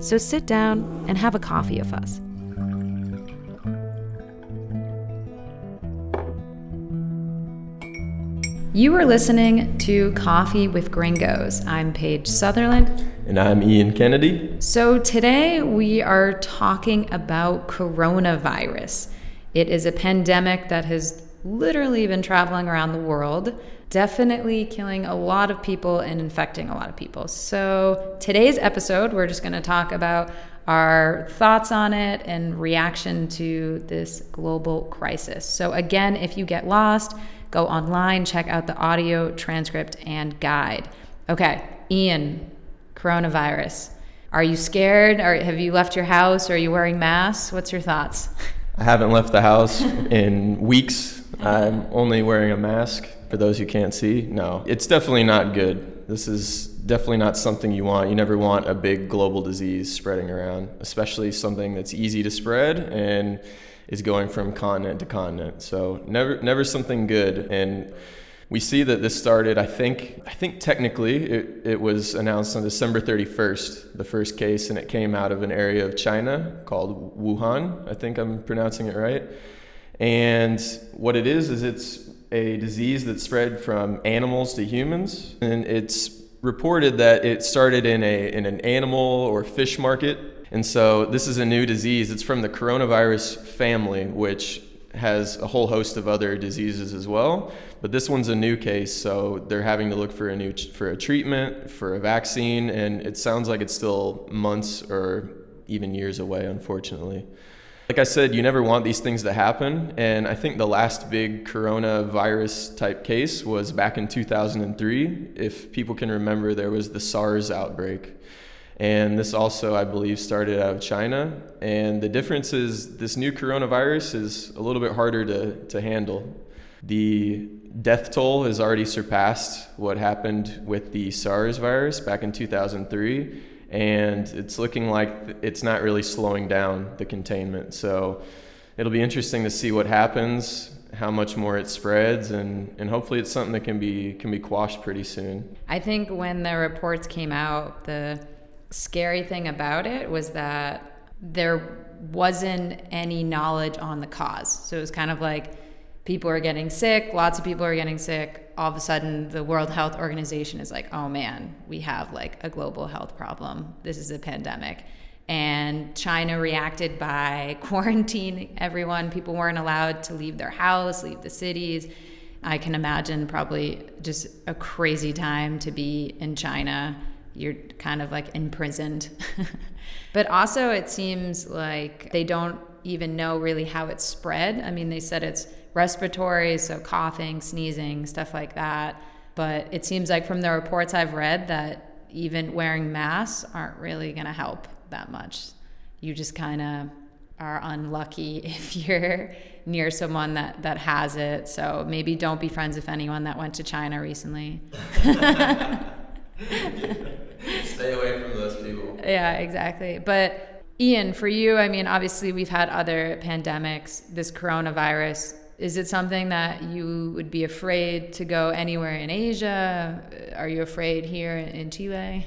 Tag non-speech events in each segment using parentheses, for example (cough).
So sit down and have a coffee with us. You are listening to Coffee with Gringos. I'm Paige Sutherland. And I'm Ian Kennedy. So, today we are talking about coronavirus. It is a pandemic that has literally been traveling around the world, definitely killing a lot of people and infecting a lot of people. So, today's episode, we're just going to talk about our thoughts on it and reaction to this global crisis. So, again, if you get lost, go online, check out the audio transcript and guide. Okay, Ian, coronavirus. Are you scared? Or have you left your house? Are you wearing masks? What's your thoughts? I haven't left the house in weeks. I'm only wearing a mask for those who can't see. No, it's definitely not good. This is definitely not something you want. You never want a big global disease spreading around, especially something that's easy to spread and is going from continent to continent. So never never something good. And we see that this started, I think, I think technically it, it was announced on December 31st, the first case, and it came out of an area of China called Wuhan. I think I'm pronouncing it right. And what it is, is it's a disease that spread from animals to humans. And it's reported that it started in, a, in an animal or fish market. And so this is a new disease. It's from the coronavirus family, which has a whole host of other diseases as well. But this one's a new case, so they're having to look for a new for a treatment, for a vaccine, and it sounds like it's still months or even years away, unfortunately. Like I said, you never want these things to happen, and I think the last big coronavirus type case was back in 2003. If people can remember, there was the SARS outbreak. And this also, I believe, started out of China. And the difference is this new coronavirus is a little bit harder to, to handle. The death toll has already surpassed what happened with the SARS virus back in 2003. And it's looking like it's not really slowing down the containment. So it'll be interesting to see what happens, how much more it spreads, and, and hopefully it's something that can be, can be quashed pretty soon. I think when the reports came out, the scary thing about it was that there wasn't any knowledge on the cause. So it was kind of like people are getting sick, lots of people are getting sick. All of a sudden, the World Health Organization is like, oh man, we have like a global health problem. This is a pandemic. And China reacted by (laughs) quarantining everyone. People weren't allowed to leave their house, leave the cities. I can imagine probably just a crazy time to be in China you're kind of like imprisoned. (laughs) but also, it seems like they don't even know really how it's spread. I mean, they said it's respiratory, so coughing, sneezing, stuff like that. But it seems like from the reports I've read that even wearing masks aren't really going to help that much. You just kind of are unlucky (laughs) if you're near someone that, that has it. So maybe don't be friends with anyone that went to China recently. (laughs) Stay away from those people. Yeah, exactly. But Ian, for you, I mean, obviously we've had other pandemics. This coronavirus, is it something that you would be afraid to go anywhere in Asia? Are you afraid here in Chile?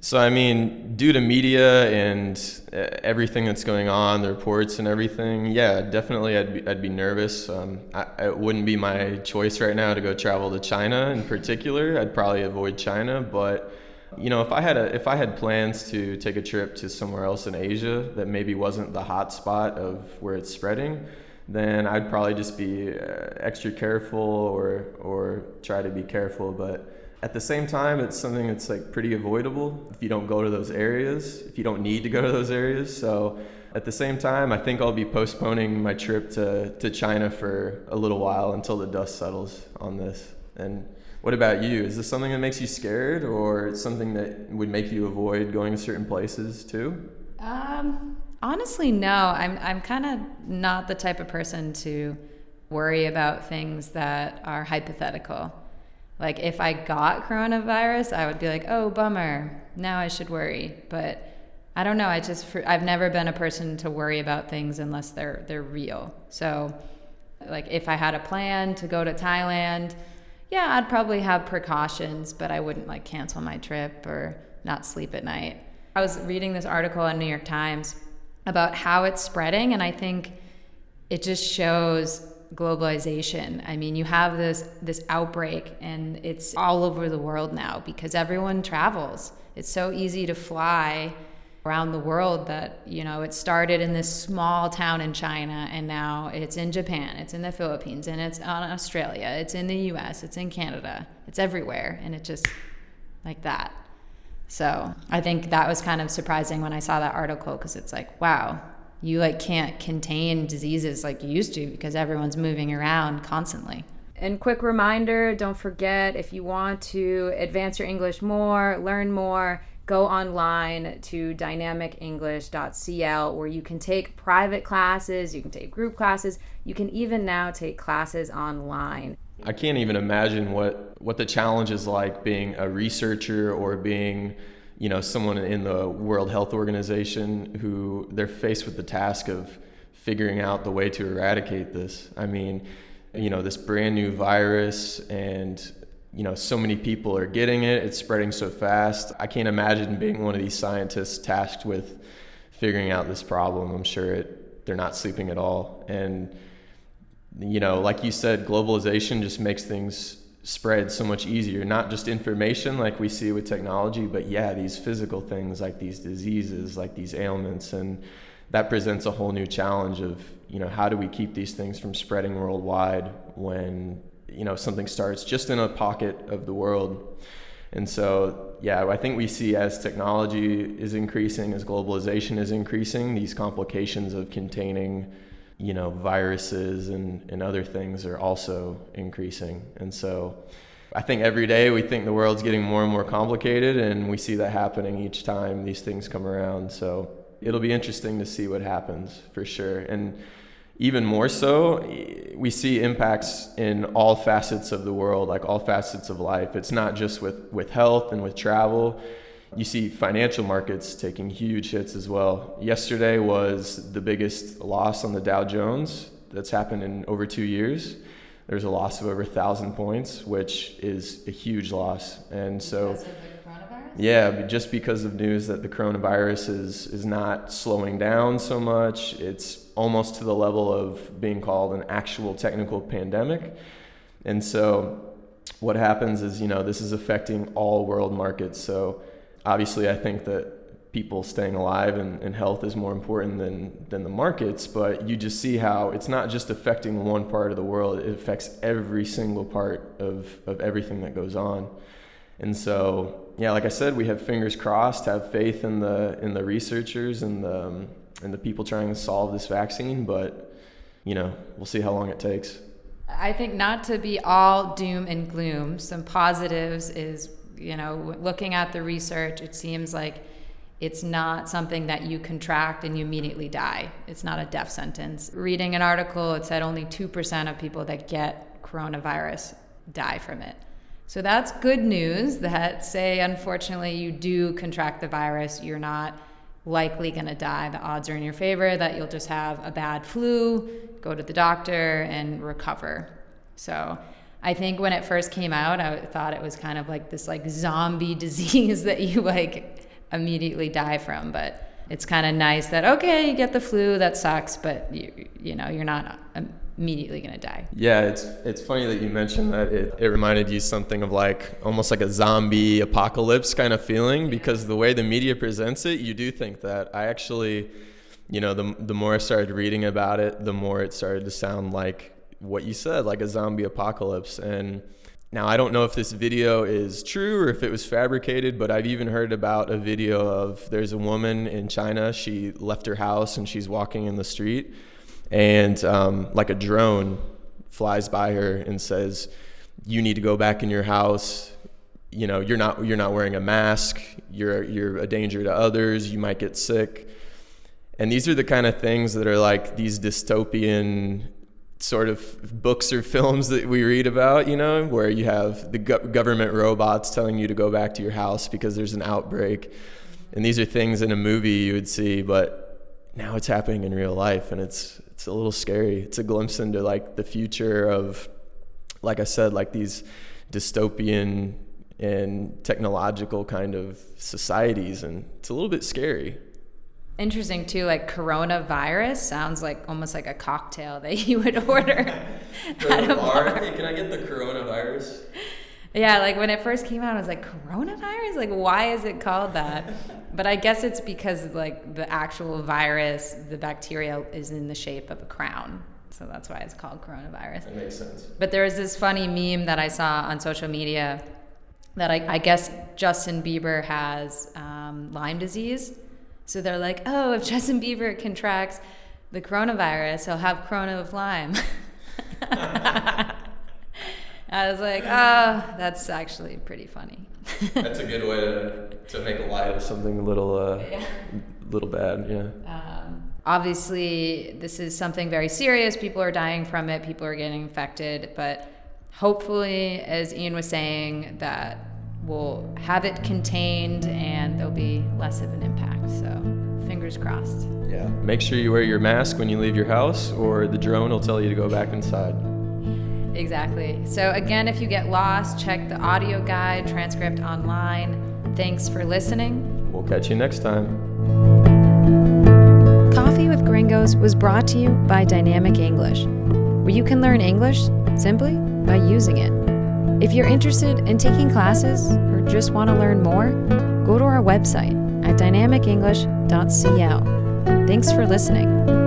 So, I mean, due to media and uh, everything that's going on, the reports and everything, yeah, definitely I'd be, I'd be nervous. Um, I, it wouldn't be my choice right now to go travel to China in particular. I'd probably avoid China, but you know, if I had a, if I had plans to take a trip to somewhere else in Asia that maybe wasn't the hot spot of where it's spreading, then I'd probably just be uh, extra careful or or try to be careful, but at the same time, it's something that's like pretty avoidable if you don't go to those areas, if you don't need to go to those areas. So at the same time, I think I'll be postponing my trip to, to China for a little while until the dust settles on this. And what about you? Is this something that makes you scared or something that would make you avoid going to certain places too? Um, Honestly, no. I'm I'm kind of not the type of person to worry about things that are hypothetical. Like if I got coronavirus, I would be like, "Oh, bummer. Now I should worry." But I don't know. I just I've never been a person to worry about things unless they're they're real. So like if I had a plan to go to Thailand, yeah, I'd probably have precautions, but I wouldn't like cancel my trip or not sleep at night. I was reading this article on New York Times about how it's spreading and I think it just shows globalization. I mean, you have this this outbreak and it's all over the world now because everyone travels. It's so easy to fly around the world that, you know, it started in this small town in China and now it's in Japan, it's in the Philippines, and it's on Australia, it's in the US, it's in Canada. It's everywhere and it just like that. So, I think that was kind of surprising when I saw that article because it's like, wow, you like can't contain diseases like you used to because everyone's moving around constantly. And quick reminder don't forget if you want to advance your English more, learn more, go online to dynamicenglish.cl where you can take private classes, you can take group classes, you can even now take classes online. I can't even imagine what, what the challenge is like being a researcher or being you know someone in the World Health Organization who they're faced with the task of figuring out the way to eradicate this. I mean, you know, this brand new virus and you know, so many people are getting it. It's spreading so fast. I can't imagine being one of these scientists tasked with figuring out this problem. I'm sure it, they're not sleeping at all. And you know, like you said, globalization just makes things spread so much easier. Not just information like we see with technology but yeah these physical things like these diseases like these ailments and that presents a whole new challenge of you know how do we keep these things from spreading worldwide when you know something starts just in a pocket of the world? And so yeah i think we see as technology is increasing as globalization is increasing these complications of containing you know, viruses and, and other things are also increasing. And so I think every day we think the world's getting more and more complicated, and we see that happening each time these things come around. So it'll be interesting to see what happens for sure. And even more so, we see impacts in all facets of the world, like all facets of life. It's not just with, with health and with travel you see financial markets taking huge hits as well. Yesterday was the biggest loss on the Dow Jones that's happened in over two years. There's a loss of over a thousand points, which is a huge loss. And so, yeah, just because of news that the coronavirus is is not slowing down so much, it's almost to the level of being called an actual technical pandemic. And so, what happens is, you know, this is affecting all world markets. So obviously, I think that people staying alive and, and health is more important than, than the markets, but you just see how it's not just affecting one part of the world, it affects every single part of, of everything that goes on. And so, yeah, like I said, we have fingers crossed, have faith in the in the researchers and the um, and the people trying to solve this vaccine, but you know, we'll see how long it takes. I think not to be all doom and gloom. Some positives is you know, looking at the research, it seems like it's not something that you contract and you immediately die. It's not a death sentence. Reading an article, it said only 2% of people that get coronavirus die from it. So that's good news that, say, unfortunately, you do contract the virus, you're not likely going to die. The odds are in your favor that you'll just have a bad flu, go to the doctor, and recover. So I think when it first came out, I thought it was kind of like this like zombie (laughs) disease that you like immediately die from. But it's kind of nice that okay, you get the flu, that sucks, but you you know you're not immediately gonna die. Yeah, it's it's funny that you mentioned that. It it reminded you something of like almost like a zombie apocalypse kind of feeling because the way the media presents it, you do think that. I actually, you know, the the more I started reading about it, the more it started to sound like what you said, like a zombie apocalypse. And now I don't know if this video is true or if it was fabricated, but I've even heard about a video of there's a woman in China. She left her house and she's walking in the street, and um, like a drone flies by her and says, "You need to go back in your house." You know, you're not you're not wearing a mask. You're you're a danger to others. You might get sick And these are the kind of things that are like these dystopian sort of books or films that we read about, you know, where you have the go- government robots telling you to go back to your house because there's an outbreak. And these are things in a movie you would see, but now it's happening in real life and it's it's a little scary. It's a glimpse into like the future of like I said, like these dystopian and technological kind of societies and it's a little bit scary. Interesting too, like coronavirus sounds like almost like a cocktail that (laughs) you would order (laughs) at a bar. Hey, can I get the coronavirus? Yeah, like when it first came out, I was like, coronavirus? Like, why is it called that? (laughs) But I guess it's because like the actual virus, the bacteria is in the shape of a crown. So that's why it's called coronavirus. That makes sense. But there was this funny meme that I saw on social media that I, I guess Justin Bieber has um, Lyme disease. So they're like, oh, if Justin Bieber contracts the coronavirus, he'll have corona of Lyme. (laughs) I was like, oh, that's actually pretty funny. That's a good way to, to make a light of something a little uh, little bad, yeah. Um, obviously, this is something very serious. People are dying from it. People are getting infected. But hopefully, as Ian was saying, that we'll have it contained and there'll be less of an impact. So, fingers crossed. Yeah. Make sure you wear your mask when you leave your house, or the drone will tell you to go back inside. Exactly. So, again, if you get lost, check the audio guide, transcript online. Thanks for listening. We'll catch you next time. Coffee with Gringos was brought to you by Dynamic English, where you can learn English simply by using it. If you're interested in taking classes or just want to learn more, go to our website at dynamicenglish.cl. Thanks for listening.